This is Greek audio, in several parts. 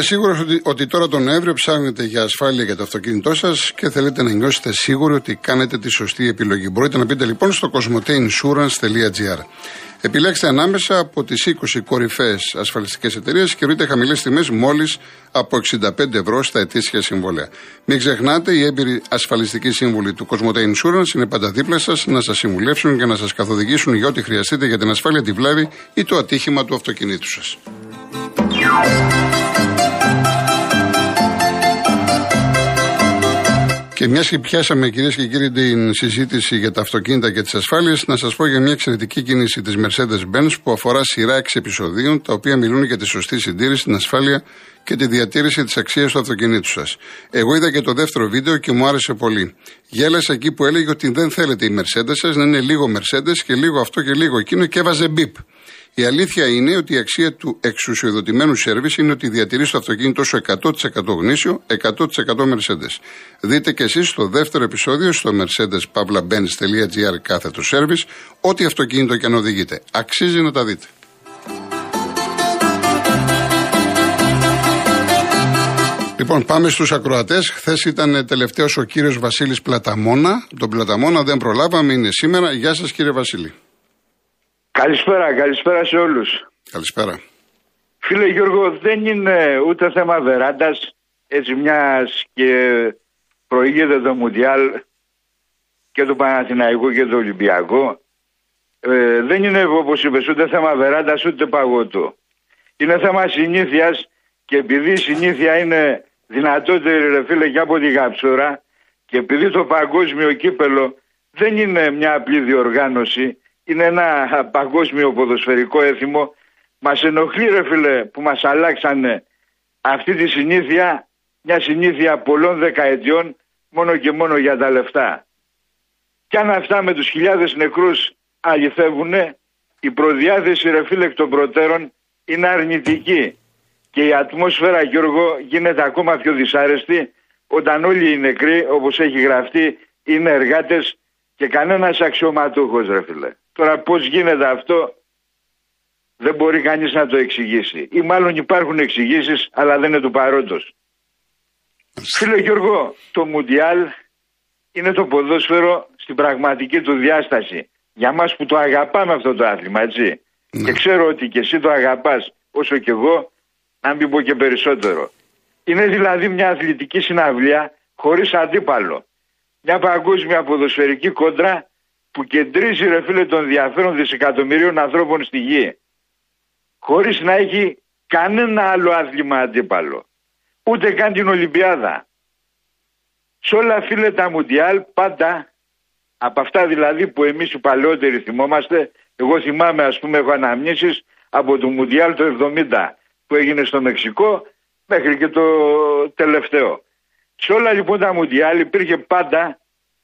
Είμαι σίγουρος ότι, ότι τώρα τον Νοέμβριο ψάχνετε για ασφάλεια για το αυτοκίνητό σας και θέλετε να νιώσετε σίγουροι ότι κάνετε τη σωστή επιλογή. Μπορείτε να μπείτε λοιπόν στο cosmoteinsurance.gr. Επιλέξτε ανάμεσα από τις 20 κορυφαίες ασφαλιστικές εταιρείες και βρείτε χαμηλές τιμές μόλις από 65 ευρώ στα ετήσια συμβόλαια. Μην ξεχνάτε, οι έμπειροι ασφαλιστικοί σύμβουλοι του Cosmote Insurance είναι πάντα δίπλα σας να σας συμβουλεύσουν και να σας καθοδηγήσουν για ό,τι χρειαστείτε για την ασφάλεια, τη βλάβη ή το ατύχημα του αυτοκινήτου σας. Και μιας και πιάσαμε κυρίες και κύριοι την συζήτηση για τα αυτοκίνητα και τις ασφάλειες, να σας πω για μια εξαιρετική κίνηση της Mercedes-Benz που αφορά σειρά 6 επεισοδίων, τα οποία μιλούν για τη σωστή συντήρηση, την ασφάλεια και τη διατήρηση της αξίας του αυτοκινήτου σας. Εγώ είδα και το δεύτερο βίντεο και μου άρεσε πολύ. Γέλασα εκεί που έλεγε ότι δεν θέλετε η Mercedes σας να είναι λίγο Mercedes και λίγο αυτό και λίγο εκείνο και έβαζε μπίπ. Η αλήθεια είναι ότι η αξία του εξουσιοδοτημένου σερβις είναι ότι διατηρεί το αυτοκίνητο σου 100% γνήσιο, 100% Mercedes. Δείτε και εσείς το δεύτερο επεισόδιο στο mercedes-benz.gr κάθετος service, ό,τι αυτοκίνητο και αν οδηγείτε. Αξίζει να τα δείτε. Λοιπόν, πάμε στους ακροατές. Χθες ήταν τελευταίος ο κύριος Βασίλης Πλαταμόνα. Τον Πλαταμόνα δεν προλάβαμε, είναι σήμερα. Γεια σας, κύριε Βασίλη. Καλησπέρα, καλησπέρα σε όλους. Καλησπέρα. Φίλε Γιώργο, δεν είναι ούτε θέμα βεράντας, έτσι μιας και προηγείται το Μουντιάλ και το Παναθηναϊκό και το Ολυμπιακό. Ε, δεν είναι όπως είπες ούτε θέμα βεράντας ούτε παγωτό. Είναι θέμα συνήθειας και επειδή η συνήθεια είναι δυνατότερη ρε φίλε και από τη γαψούρα και επειδή το παγκόσμιο κύπελο δεν είναι μια απλή διοργάνωση είναι ένα παγκόσμιο ποδοσφαιρικό έθιμο. Μας ενοχλεί, ρε φίλε, που μας αλλάξανε αυτή τη συνήθεια, μια συνήθεια πολλών δεκαετιών, μόνο και μόνο για τα λεφτά. Κι αν αυτά με τους χιλιάδες νεκρούς αληθεύουν, η προδιάθεση, ρε φίλε, εκ των προτέρων είναι αρνητική. Και η ατμόσφαιρα, Γιώργο, γίνεται ακόμα πιο δυσάρεστη όταν όλοι οι νεκροί, όπως έχει γραφτεί, είναι εργάτες και κανένας αξιωματούχος, ρε φίλε. Τώρα πώς γίνεται αυτό δεν μπορεί κανείς να το εξηγήσει. Ή μάλλον υπάρχουν εξηγήσεις, αλλά δεν είναι του παρόντος. Φίλε Γιώργο, το Μουντιάλ είναι το ποδόσφαιρο στην πραγματική του διάσταση. Για μας που το αγαπάμε αυτό το άθλημα, έτσι. Ναι. Και ξέρω ότι και εσύ το αγαπάς όσο και εγώ, αν μην πω και περισσότερο. Είναι δηλαδή μια αθλητική συναυλία χωρίς αντίπαλο. Μια παγκόσμια ποδοσφαιρική κόντρα που κεντρίζει ρε φίλε των ενδιαφέρον δισεκατομμυρίων ανθρώπων στη γη. Χωρίς να έχει κανένα άλλο άθλημα αντίπαλο. Ούτε καν την Ολυμπιάδα. Σε όλα φίλε τα Μουντιάλ πάντα από αυτά δηλαδή που εμείς οι παλαιότεροι θυμόμαστε εγώ θυμάμαι ας πούμε έχω αναμνήσεις από το Μουντιάλ το 70 που έγινε στο Μεξικό μέχρι και το τελευταίο. Σε όλα λοιπόν τα Μουντιάλ υπήρχε πάντα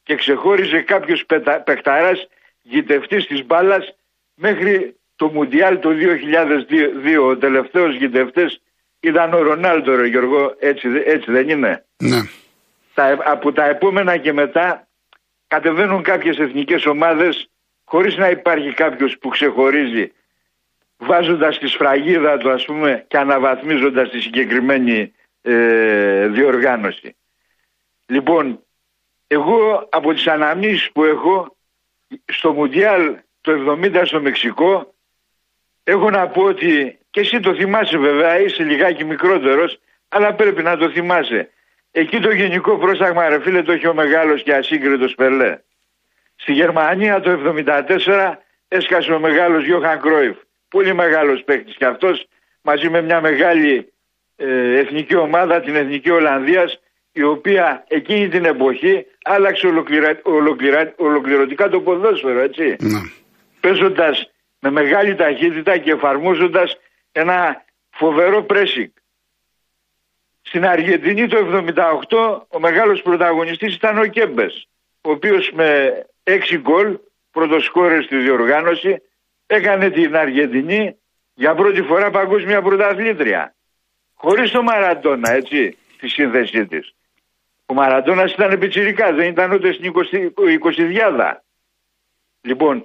και ξεχώριζε κάποιος παιχταράς γητευτής της μπάλας μέχρι το Μουντιάλ το 2002. Ο τελευταίος γητευτής ήταν ο Ρονάλντο, ρε Γιώργο, έτσι, έτσι δεν είναι; Ναι. Τα, από τα επόμενα και μετά κατεβαίνουν κάποιες εθνικές ομάδες χωρίς να υπάρχει κάποιος που ξεχωρίζει βάζοντας τη σφραγίδα του ας πούμε και αναβαθμίζοντας τη συγκεκριμένη ε, διοργάνωση. Λοιπόν, εγώ από τις αναμνήσεις που έχω στο Μουντιάλ το 70 στο Μεξικό έχω να πω ότι και εσύ το θυμάσαι βέβαια είσαι λιγάκι μικρότερος αλλά πρέπει να το θυμάσαι. Εκεί το γενικό πρόσταγμα ρε φίλε το έχει ο μεγάλος και ασύγκριτος Πελέ. Στη Γερμανία το 74 έσκασε ο μεγάλος Γιώχαν Κρόιφ. Πολύ μεγάλος παίκτης και αυτός μαζί με μια μεγάλη ε, εθνική ομάδα την Εθνική Ολλανδίας η οποία εκείνη την εποχή άλλαξε ολοκληρα... Ολοκληρα... ολοκληρωτικά το ποδόσφαιρο, έτσι. Ναι. Παίζοντας με μεγάλη ταχύτητα και εφαρμόζοντας ένα φοβερό πρέσικ. Στην Αργεντινή το 1978 ο μεγάλος πρωταγωνιστής ήταν ο Κέμπες, ο οποίος με έξι γκολ, πρώτος στη διοργάνωση, έκανε την Αργεντινή για πρώτη φορά παγκόσμια πρωταθλήτρια. Χωρίς το Μαραντόνα, έτσι, τη σύνθεσή της. Ο Μαραντόνα ήταν πιτσιρικά, δεν ήταν ούτε στην 20, διάδα. Λοιπόν,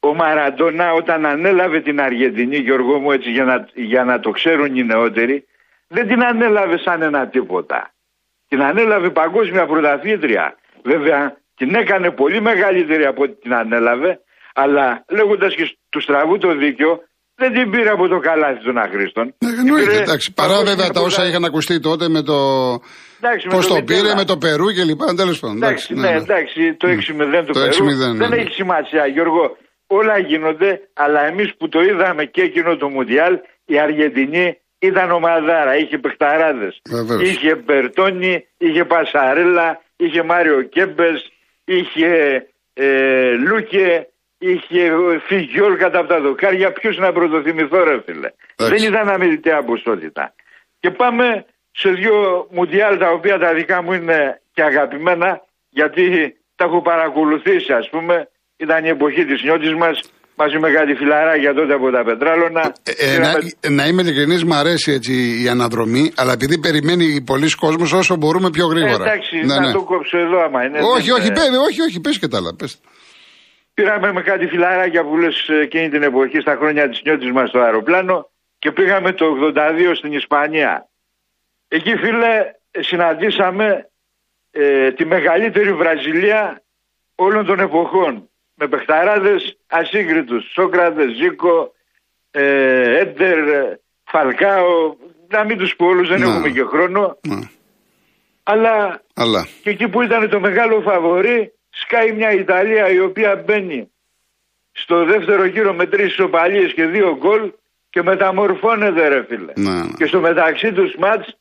ο Μαραντόνα όταν ανέλαβε την Αργεντινή, Γιώργο μου έτσι για να, για να το ξέρουν οι νεότεροι, δεν την ανέλαβε σαν ένα τίποτα. Την ανέλαβε παγκόσμια πρωταθλήτρια. Βέβαια την έκανε πολύ μεγαλύτερη από ό,τι την ανέλαβε, αλλά λέγοντας και του στραβού το δίκιο, δεν την πήρε από το καλάθι των αχρήστων. Ναι, εννοείται, εντάξει. Παρά βέβαια τα όσα είχαν ακουστεί τότε με το. Πώς το, πήρε, με το Περού και λοιπά. Τέλος πάντων. Εντάξει, ναι, ναι, εντάξει, το 6-0 του το Περού. δεν ναι, έχει σημασία, Γιώργο. Όλα γίνονται, αλλά εμείς που το είδαμε και εκείνο το Μουντιάλ, η Αργεντινή ήταν ομαδάρα, είχε παιχταράδες. Είχε Μπερτόνι, είχε Πασαρέλα, είχε Μάριο Κέμπες, είχε ε, Λούκε, είχε φύγει όλο κατά από τα δοκάρια. Ποιος να πρωτοθυμηθώ, ρε φίλε. Δεν ήταν αμυντικά ποσότητα. Και πάμε σε δύο μουντιάλ τα οποία τα δικά μου είναι και αγαπημένα γιατί τα έχω παρακολουθήσει, ας πούμε. Ήταν η εποχή της νιώτης μας μαζί με κάτι φιλαράκια τότε από τα πετράλωνα. Ε, ε, να, να είμαι ειλικρινής, μου αρέσει έτσι η αναδρομή, αλλά επειδή περιμένει πολλοί κόσμος όσο μπορούμε πιο γρήγορα. Ε, εντάξει, ναι, να ναι. το κόψω εδώ άμα είναι. Όχι, όχι, πέ, όχι, όχι, πες και τα άλλα. Πες. Πήραμε με κάτι φιλαράκια που λες εκείνη την εποχή στα χρόνια της νιώτης μας στο αεροπλάνο και πήγαμε το 82 στην Ισπανία. Εκεί φίλε συναντήσαμε ε, τη μεγαλύτερη Βραζιλία όλων των εποχών με παιχταράδες ασύγκριτους. Σόκρατες, Ζήκο, ε, Έντερ, Φαλκάο, να μην τους πω όλους, δεν να. έχουμε και χρόνο. Να. Αλλά, Αλλά και εκεί που ήταν το μεγάλο φαβορή σκάει μια Ιταλία η οποία μπαίνει στο δεύτερο γύρο με τρεις ισοπαλίες και δύο γκολ και μεταμορφώνεται ρε φίλε. Να. Και στο μεταξύ τους μάτς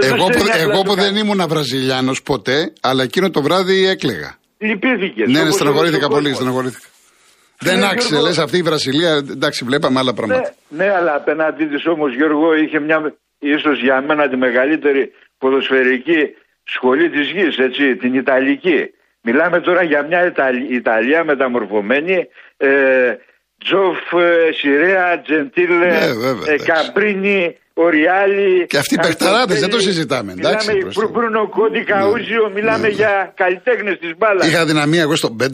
εγώ, που, εγώ που δεν ήμουν Βραζιλιάνος ποτέ, αλλά εκείνο το βράδυ έκλεγα. Λυπήθηκε. Ναι, ναι, στενοχωρήθηκα πολύ, στενοχωρήθηκα. Δεν ναι, άξιζε, λες αυτή η Βραζιλία. Εντάξει, βλέπαμε άλλα πράγματα. Ναι, ναι αλλά απέναντί της όμως, Γιώργο, είχε μια ίσως για μένα τη μεγαλύτερη ποδοσφαιρική σχολή της γης, έτσι, την Ιταλική. Μιλάμε τώρα για μια Ιταλία μεταμορφωμένη. Ε, Τζοφ, ε, Σιρέα, Τζεντήλε, ε, Καπρίνι, Οριάλι. Και αυτοί οι παιχταράδες δεν το συζητάμε. Εντάξει, μιλάμε για Μπρούνο Κόντι Καούζιο, μιλάμε ναι, για ναι. καλλιτέχνες της μπάλας. Είχα δυναμία εγώ στον 11.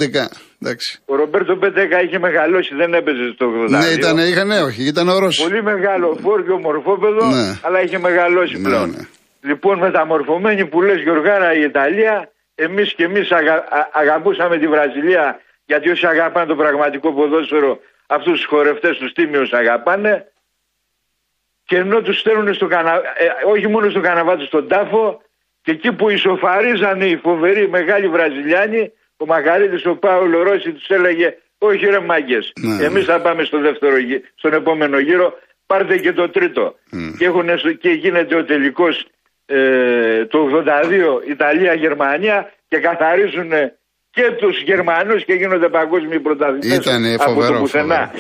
Εντάξει. Ο Ρομπέρτο 11 είχε μεγαλώσει, δεν έπαιζε στο 80. Ναι, ήταν, είχα, ναι, όχι, ήταν ο Ρώσος. Πολύ μεγάλο φόρκιο μορφόπεδο, ναι. αλλά είχε μεγαλώσει ναι, πλέον. Ναι. Λοιπόν, μεταμορφωμένη που λες Γιωργάρα η Ιταλία, εμείς και εμείς αγα, αγαπούσαμε τη Βραζιλία, γιατί όσοι αγαπάνε το πραγματικό ποδόσφαιρο, αυτούς τους χορευτές τους τίμιους αγαπάνε και ενώ τους στέλνουν στο κανα... ε, όχι μόνο στο καναβάτι στον τάφο και εκεί που ισοφαρίζανε οι φοβεροί μεγάλοι Βραζιλιάνοι ο Μαγαρίτης ο Πάολο Ρώση τους έλεγε όχι ρε μάγκες ναι, εμείς ναι. θα πάμε στο δεύτερο, στον επόμενο γύρο πάρτε και το τρίτο mm. και, έχουν, και γίνεται ο τελικός ε, το 82 Ιταλία-Γερμανία και καθαρίζουν και τους Γερμανούς και γίνονται παγκόσμιοι πρωταθλητές από το πουθενά.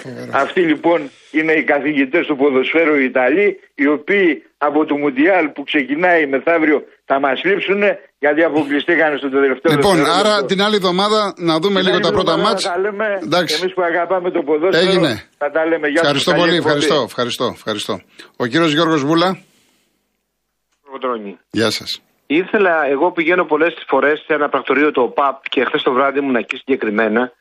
Αυτοί λοιπόν είναι οι καθηγητές του ποδοσφαίρου οι Ιταλοί, οι οποίοι από το Μουντιάλ που ξεκινάει μεθαύριο θα μας λείψουν γιατί αποκλειστήκαν στο τελευταίο Λοιπόν, άρα την άλλη εβδομάδα να δούμε λίγο τα πρώτα μάτσα. Εμείς που αγαπάμε το ποδόσφαιρο Έγινε. θα τα λέμε. Γεια ευχαριστώ πολύ, ευχαριστώ, ευχαριστώ, ευχαριστώ. Ο κύριος Γιώργος Βούλα. Γεια σας. Ήθελα, εγώ πηγαίνω πολλές φορές σε ένα πρακτορείο το ΟΠΑΠ και χθες το βράδυ ήμουν εκεί συγκεκριμένα.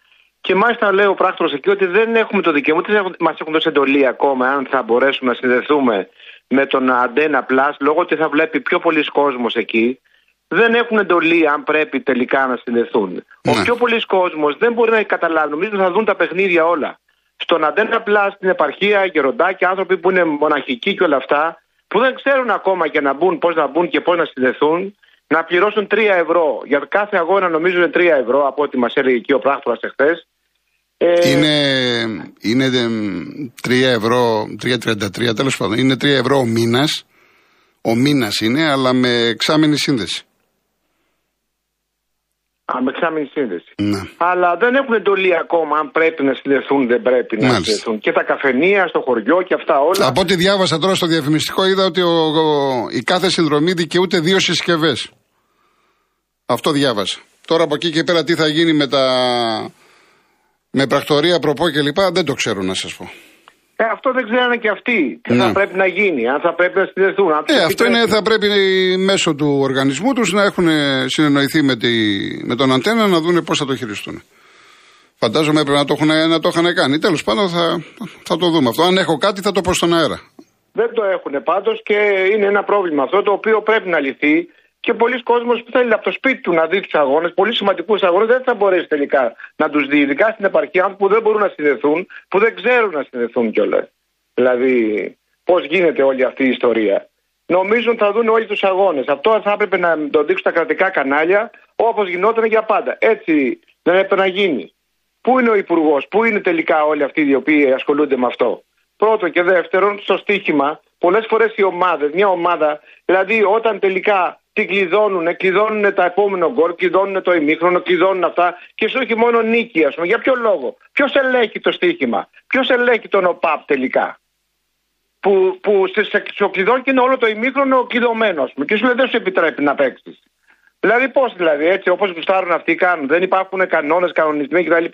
Και μάλιστα λέει ο πράκτορος εκεί ότι δεν έχουμε το δικαίωμα, ούτε μας έχουν δώσει εντολή ακόμα αν θα μπορέσουμε να συνδεθούμε με τον Αντένα Plus, λόγω ότι θα βλέπει πιο πολλοί κόσμος εκεί. Δεν έχουν εντολή αν πρέπει τελικά να συνδεθούν. Ναι. Ο πιο πολλοί κόσμος δεν μπορεί να καταλάβει. Νομίζω ότι θα δουν τα παιχνίδια όλα. Στον Αντένα Plus, στην επαρχία, γεροντάκι, άνθρωποι που είναι μοναχικοί και όλα αυτά, που δεν ξέρουν ακόμα και να μπουν, πώς να μπουν και πώς να συνδεθούν, να πληρώσουν 3 ευρώ. Για κάθε αγώνα νομίζω είναι 3 ευρώ από ό,τι μας έλεγε εκεί ο πράκτορας εχθές. Ε... Είναι, είναι 3 ευρώ, 3,33 τέλος πάντων. Είναι 3 ευρώ ο μήνας. Ο μήνας είναι, αλλά με εξάμενη σύνδεση. Α, με εξάμεινη σύνδεση. Ναι. Αλλά δεν έχουν εντολή ακόμα αν πρέπει να συνδεθούν, δεν πρέπει να Μάλιστα. συνδεθούν. Και τα καφενεία στο χωριό και αυτά όλα. Από ό,τι διάβασα τώρα στο διαφημιστικό, είδα ότι ο, ο, η κάθε συνδρομή δικαιούται δύο συσκευές. Αυτό διάβασα. Τώρα από εκεί και πέρα τι θα γίνει με τα. με πρακτορία, προπό κλπ. Δεν το ξέρω να σας πω. Ε, αυτό δεν ξέρανε και αυτοί. Τι ναι. θα πρέπει να γίνει, αν θα πρέπει να συνδεθούν. Αν ε, αυτό είναι, θα πρέπει μέσω του οργανισμού τους να έχουν συνεννοηθεί με, τη, με τον αντένα να δουν πώς θα το χειριστούν. Φαντάζομαι πρέπει να το, έχουν, να το είχαν κάνει. Τέλος πάντων θα, θα το δούμε αυτό. Αν έχω κάτι θα το πω στον αέρα. Δεν το έχουν πάντως και είναι ένα πρόβλημα αυτό το οποίο πρέπει να λυθεί. Και πολλοί κόσμοι που θέλει από το σπίτι του να δει τους αγώνες, πολύ σημαντικούς αγώνες, δεν θα μπορέσει τελικά να τους δει. Ειδικά στην επαρχία που δεν μπορούν να συνδεθούν, που δεν ξέρουν να συνδεθούν κιόλας. Δηλαδή, πώς γίνεται όλη αυτή η ιστορία. Νομίζουν θα δουν όλοι τους αγώνες. Αυτό θα έπρεπε να το δείξουν τα κρατικά κανάλια όπως γινόταν για πάντα. Έτσι δεν έπρεπε να γίνει. Πού είναι ο Υπουργός, πού είναι τελικά όλοι αυτοί οι οποίοι ασχολούνται με αυτό. Πρώτον και δεύτερον, στο στοίχημα, πολλές φορές οι ομάδες, μια ομάδα, δηλαδή όταν τελικά την κλειδώνουν, κλειδώνουν τα επόμενο γκολ, κλειδώνουν το ημίχρονο, κλειδώνουν αυτά και σου έχει μόνο νίκη, ας πούμε. Για ποιο λόγο, ποιος ελέγχει το στοίχημα, ποιος ελέγχει τον ΟΠΑΠ τελικά; Που, που στο κλειδώνει και είναι όλο το ημίχρονο κλειδωμένο, ας πούμε. Και σου λέει δεν σου επιτρέπει να παίξεις. Δηλαδή πώς δηλαδή, έτσι όπως γουστάρουν αυτοί κάνουν, δεν υπάρχουν κανόνες, κανονισμοί κτλ.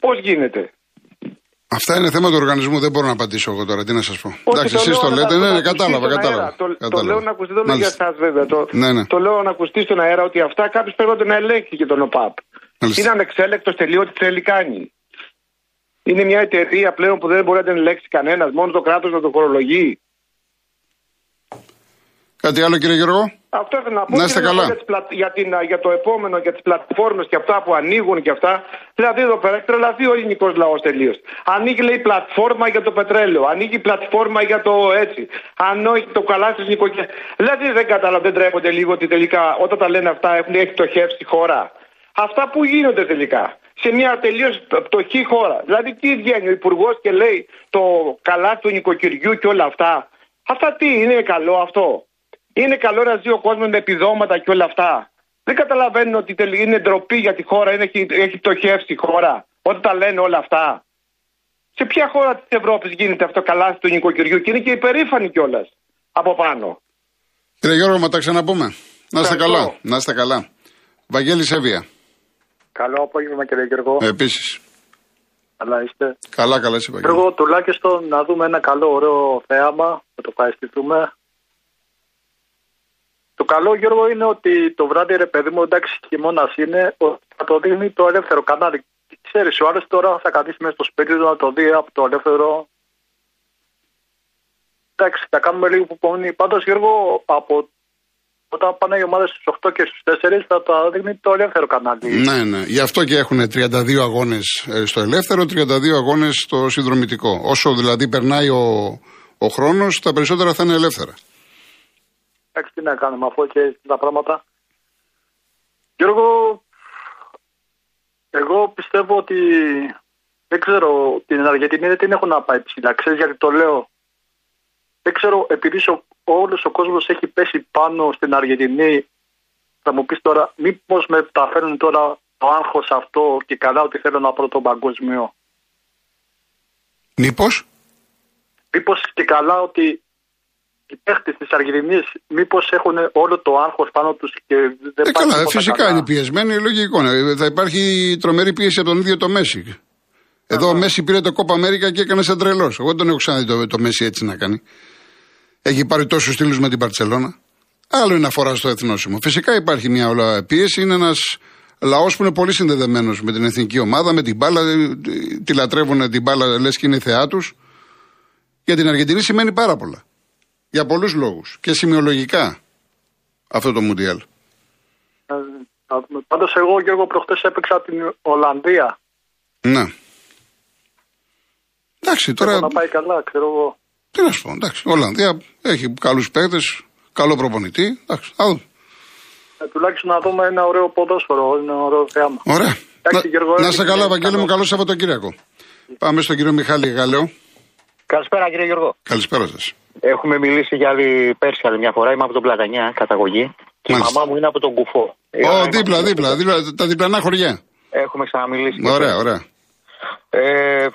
Πώς γίνεται; Αυτά είναι θέμα του οργανισμού, δεν μπορώ να απαντήσω εγώ τώρα. Τι να σας πω. Εντάξει, εσείς το λέτε, ναι, ναι, κατάλαβα, κατάλαβα. Το, το λέω να ακουστεί, το λέω για εσά βέβαια. Το, ναι, ναι. το λέω να ακουστεί στον αέρα ότι αυτά κάποιο πρέπει να ελέγχει και τον ΟΠΑΠ. Μάλιστα. Είναι ανεξέλεκτος τελείω ό,τι θέλει κάνει. Είναι μια εταιρεία πλέον που δεν μπορεί να την ελέγξει κανένας, μόνος το κράτος να το φορολογεί. Κάτι άλλο κύριε Γιώργο; Αυτό ήθελα να πω να είστε καλά. Για, την, για το επόμενο, για τις πλατφόρμες και αυτά που ανοίγουν και αυτά. Δηλαδή εδώ πέρα έχει τρελαθεί ο ελληνικός λαός τελείως. Ανοίγει λέει πλατφόρμα για το πετρέλαιο. Ανοίγει πλατφόρμα για το έτσι. Ανοίγει το καλά τη νοικοκυριά. Δηλαδή δεν κατάλαβα, δεν τρέπονται λίγο ότι τελικά όταν τα λένε αυτά έχουν, έχει πτωχεύσει η χώρα. Αυτά που γίνονται τελικά. Σε μια τελείως πτωχή χώρα. Δηλαδή τι βγαίνει ο υπουργός και λέει το καλά του νοικοκυριού και όλα αυτά. Αυτά τι είναι καλό αυτό; Είναι καλό να ζει ο κόσμος με επιδόματα και όλα αυτά. Δεν καταλαβαίνουν ότι είναι ντροπή για τη χώρα, είναι, έχει, έχει πτωχεύσει η χώρα. Όταν τα λένε όλα αυτά. Σε ποια χώρα της Ευρώπης γίνεται αυτό καλά του νοικοκυριού και είναι και υπερήφανη κιόλας από πάνω. Κύριε Γιώργο, μα τα ξαναπούμε. Να είστε καλά. Να είστε καλά. Βαγγέλη Σέβια. Καλό απόγευμα κύριε Γιώργο. Επίσης. Καλά είστε. Καλά, καλά είσαι Βαγγέλη. Γιώργο, τουλάχιστον να δούμε ένα καλό ωραίο θέαμα, να το ευχαριστηθούμε. Το καλό, Γιώργο, είναι ότι το βράδυ, ρε παιδί μου, εντάξει, χειμώνας είναι, θα το δείχνει το ελεύθερο κανάλι. Ξέρεις, ο άλλος τώρα θα καθίσει μέσα στο σπίτι του να το δει από το ελεύθερο. Εντάξει, θα κάνουμε λίγο που πονεί. Πάντως, Γιώργο, από όταν πάνε οι ομάδες στους 8 και στους 4 θα το δείχνει το ελεύθερο κανάλι. Ναι, ναι. Γι' αυτό και έχουν 32 αγώνες ε, στο ελεύθερο, 32 αγώνες στο συνδρομητικό. Όσο δηλαδή περνάει ο, ο χρόνος, τα περισσότερα θα είναι ελεύθερα. Εντάξει, τι να κάνουμε αφού και τα πράγματα. Γιώργο, εγώ πιστεύω ότι δεν ξέρω, την Αργεντινή δεν την έχω να πάει ψηλά. Ξέρεις γιατί το λέω; Δεν ξέρω, επειδή όλος ο κόσμος έχει πέσει πάνω στην Αργεντινή, θα μου πεις τώρα, μήπως με μεταφέρουν τώρα το άγχος αυτό και καλά ότι θέλω να πάρω τον παγκόσμιο; Μήπως; Μήπως και καλά ότι οι παίχτε της Αργεντινή μήπως έχουν όλο το άγχος πάνω τους και δεν ε, καλά, φυσικά καλά; είναι πιεσμένοι, λογικό. Ναι. Θα υπάρχει τρομερή πίεση από τον ίδιο το Μέση. Εδώ ο Μέση πήρε το κόπα Αμέρικα και έκανε σαν τρελός. Εγώ δεν τον έχω ξαναδεί το, το Μέση έτσι να κάνει. Έχει πάρει τόσους στήλους με την Παρσελώνα. Άλλο είναι αφορά στο εθνόσημο. Φυσικά υπάρχει μια όλα πίεση. Είναι ένας λαός που είναι πολύ συνδεδεμένος με την εθνική ομάδα, με την μπάλα. Τη λατρεύουν την μπάλα, λες και είναι η θεά τους. Για την Αργεντινή σημαίνει πάρα πολλά. Για πολλούς λόγους. Και σημειολογικά αυτό το Μουντιάλ. Ε, Πάντως, εγώ και εγώ προχτές έπαιξα την Ολλανδία. Ναι. Εντάξει, τώρα. να πάει καλά, ξέρω εγώ. Τι να σου πω, εντάξει. Η Ολλανδία έχει καλούς παίκτες, καλό προπονητή. Εντάξει, θα δούμε. Ε, τουλάχιστον να δούμε ένα ωραίο ποδόσφαιρο, ένα ωραίο θέαμα. Ωραία. Εντάξει, να, Γιώργο, να είστε καλά, Βαγγέλη μου, καλό Σαββατοκύριακο. Πάμε στον κύριο Μιχάλη Γαλέο. Καλησπέρα, κύριε Γιώργο. Καλησπέρα σας. Έχουμε μιλήσει για άλλη πέρσι άλλη μια φορά. Είμαι από τον Πλατανιά, καταγωγή. Και Μάλιστα. η μαμά μου είναι από τον Κουφό. Ω, δίπλα, δίπλα, δίπλα, τα διπλανά χωριά. Έχουμε ξαναμιλήσει. Ωραία, ωραία. Ε,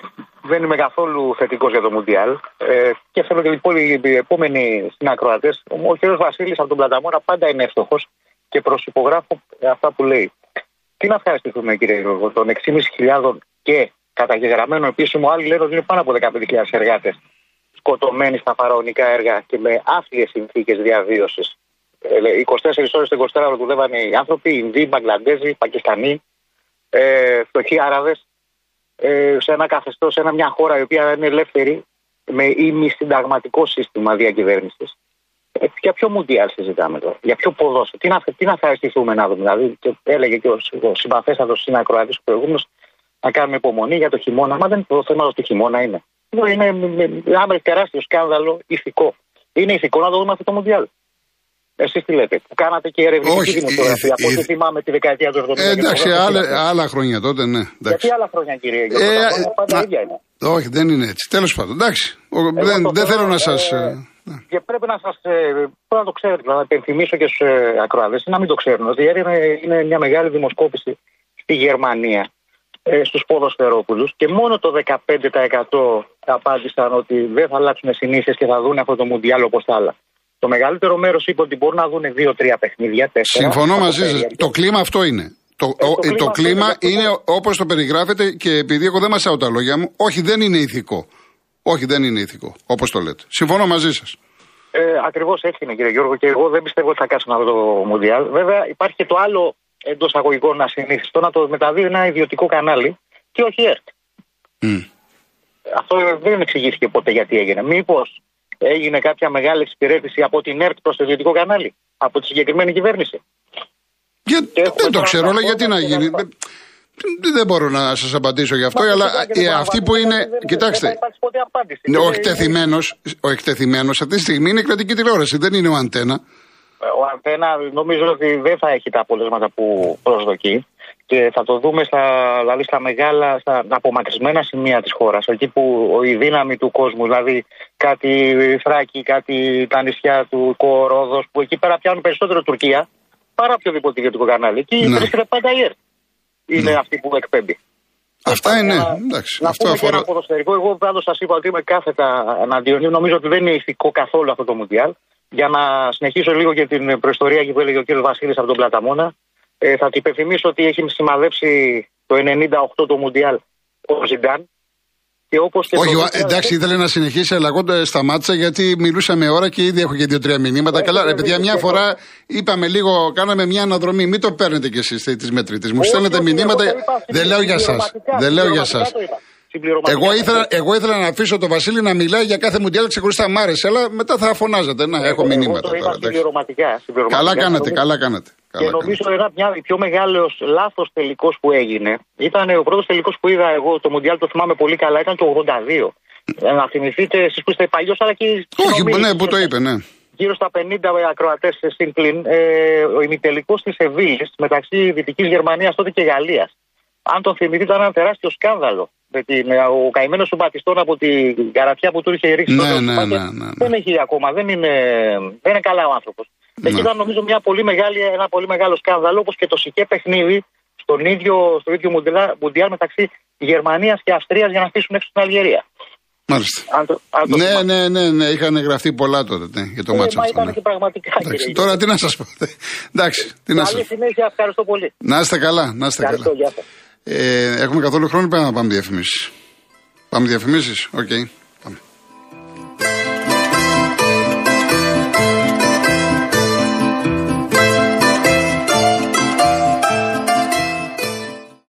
δεν είμαι καθόλου θετικός για το Μουντιάλ. Ε, και θέλω και λοιπόν οι επόμενοι συνακροατές. Ο κ. Βασίλης από τον Πλαταμόρα πάντα είναι εύστοχος και προσυπογράφω αυτά που λέει. Τι να ευχαριστηθούμε, κύριε Γιώργο, των 6.500 και καταγεγραμμένο επίσημο, άλλοι λένε ότι είναι πάνω από 15.000 εργάτες σκοτωμένοι στα φαραωνικά έργα και με άθλιες συνθήκες διαβίωσης. 24 ε, ώρες το 24 ώρο δουλεύαν οι άνθρωποι, Ινδοί, Μπαγκλαντέζοι, Πακιστανοί, ε, φτωχοί Άραβες, ε, σε ένα καθεστώς, σε ένα, μια χώρα η οποία είναι ελεύθερη με ημισυνταγματικό σύστημα διακυβέρνησης. Ε, για ποιο Μουντιάλ συζητάμε τώρα, για ποιο ποδόσφαιρο, τι να, τι να ευχαριστηθούμε να δούμε. Δηλαδή, και έλεγε και ο, ο συμπαθέστατος συνακροάτη προηγούμενος να κάνουμε υπομονή για το χειμώνα. Μα δεν είναι το θέμα του χειμώνα είναι. Είναι ένα τεράστιο σκάνδαλο ηθικό. Είναι ηθικό να το δούμε αυτό το Μουντιάλ. Εσείς τι λέτε, που κάνατε και ερευνητική δημοσιογραφία. Από ό,τι θυμάμαι τη δεκαετία του 70. Ε, εντάξει, άλλα, άλλα χρόνια τότε, ναι. Εντάξει. Γιατί άλλα χρόνια, κύριε Γιώργο, ε, πάντα ίδια είναι. Όχι, δεν είναι έτσι. Τέλος πάντων, εντάξει. δεν, δεν θέλω να σας. Ε, ναι. και πρέπει να σας. Ε, πρέπει να το ξέρετε, να υπενθυμίσω και στους ε, ακροάδε, να μην το ξέρουν. Ότι είναι, είναι μια μεγάλη δημοσκόπηση στη Γερμανία ε, στους ποδοσφαιρόπουλους και μόνο το 15% απάντησαν ότι δεν θα αλλάξουν συνήθειες και θα δουν αυτό το Μουντιάλ όπως τα άλλα. Το μεγαλύτερο μέρος είπε ότι μπορούν να δουν δύο-τρία παιχνίδια. Τέσσερα, Συμφωνώ μαζί σας. Το κλίμα αυτό είναι. Το, ε, το, κλίμα, το κλίμα είναι, είναι όπως το περιγράφετε και επειδή εγώ δεν μασάω τα λόγια μου, όχι δεν είναι ηθικό. Όχι δεν είναι ηθικό, όπως το λέτε. Συμφωνώ μαζί σας. Ε, Ακριβώς έτσι είναι κύριε Γιώργο και εγώ δεν πιστεύω ότι θα κάτσουν αυτό το Μουντιάλ. Βέβαια υπάρχει και το άλλο εντός αγωγικών ασυνήθιστο να το μεταδίδει ένα ιδιωτικό κανάλι και όχι ΕΡΤ. Mm. Αυτό δεν εξηγήθηκε ποτέ γιατί έγινε. Μήπως έγινε κάποια μεγάλη εξυπηρέτηση από την ΕΡΤ προς το ιδιωτικό κανάλι, από τη συγκεκριμένη κυβέρνηση; Για, δεν το ξέρω, αλλά γιατί να γίνει; Δεν μπορώ να σας απαντήσω γι' αυτό, Μα, αλλά ε, αυτοί που είναι. Δεν, κοιτάξτε. Δεν ο εκτεθειμένο ο εκτεθειμένος αυτή τη στιγμή είναι η κρατική τηλεόραση, δεν είναι ο Αντένα. Ο Αντένα νομίζω ότι δεν θα έχει τα αποτελέσματα που προσδοκεί και θα το δούμε στα, δηλαδή στα μεγάλα, στα απομακρυσμένα σημεία της χώρας, εκεί που η δύναμη του κόσμου, δηλαδή κάτι Θράκη, κάτι τα νησιά του Κορόδος, που εκεί πέρα πιάνουν περισσότερο Τουρκία, παρά οποιοδήποτε ιδιωτικό κανάλι. Εκεί ναι. βρίσκεται πάντα η ΕΡΤ. Είναι ναι. αυτή που εκπέμπει. Αυτά είναι. Εντάξει, να αυτό πούμε αφορά. Και ένα ποδοσφαιρικό. Εγώ πάντω σας είπα ότι είμαι κάθετα εναντίον. Νομίζω ότι δεν είναι ηθικό καθόλου αυτό το Μουντιάλ. Για να συνεχίσω λίγο και την προϊστορία που έλεγε ο κ. Βασίλης από τον Πλαταμόνα. Ε, θα την υπενθυμίσω ότι έχει σημαδέψει το 98 το Μουντιάλ ο Ζιντάν. Και όπως και Όχι, το... εντάξει, ήθελε να συνεχίσει, αλλά εγώ σταμάτησα γιατί μιλούσαμε ώρα και ήδη έχω και δύο-τρία μηνύματα. Καλά, ρε παιδιά, μια φορά είπαμε λίγο, κάναμε μια αναδρομή. Μην το παίρνετε κι εσείς τη μετρητή. Μου στέλνετε μηνύματα. Δεν λέω για σας. Δεν λέω για σα. Εγώ ήθελα, εγώ ήθελα να αφήσω τον Βασίλη να μιλάει για κάθε μουντιάλ ξεχωριστά. Μ' άρεσε, αλλά μετά θα φωνάζετε. Να, έχω μηνύματα τώρα. Συμπληρωματικά, Καλά κάνατε, καλά κάνατε. Και νομίζω ένα μια πιο μεγάλος λάθος τελικός που έγινε ήταν ο πρώτος τελικός που είδα εγώ το Μουντιάλ, το θυμάμαι πολύ καλά, ήταν το 82. Ε, να θυμηθείτε εσείς που είστε παλιός, αλλά και. Όχι, ναι, που το είπε, ναι. Γύρω στα 50 ακροατές στην πλήν, ε, ο ημιτελικός της Εβίλης μεταξύ Δυτικής Γερμανίας τότε και Γαλλίας. Αν το θυμηθείτε, ήταν ένα τεράστιο σκάνδαλο. Με την, ο καημένος του Μπατιστών από την καρατιά που του είχε ρίξει ναι, ναι, ναι, ναι, ναι, Δεν έχει ακόμα, δεν είναι, δεν είναι καλά ο άνθρωπος. Ναι. Εκεί ήταν νομίζω μια πολύ μεγάλη, ένα πολύ μεγάλο σκάνδαλο, όπως και το σικέ παιχνίδι στον ίδιο, στο ίδιο μουντιάλ μεταξύ Γερμανίας και Αυστρίας για να στήσουν έξω την Αλγερία. Μάλιστα. Αν το, αν το ναι, ναι, ναι, ναι, είχαν γραφτεί πολλά τότε ναι, για το ε, μάτσο αυτό. Ήταν ναι. και πραγματικά. Εντάξει, κύριε, τώρα τι να σας πω. Εντάξει, τι να Καλή συνέχεια, ευχαριστώ πολύ. Να είστε καλά, να είστε καλά. Ε, έχουμε καθόλου χρόνο, πρέπει να πάμε διαφημίσεις; Πάμε διαφημίσεις, OK. Okay.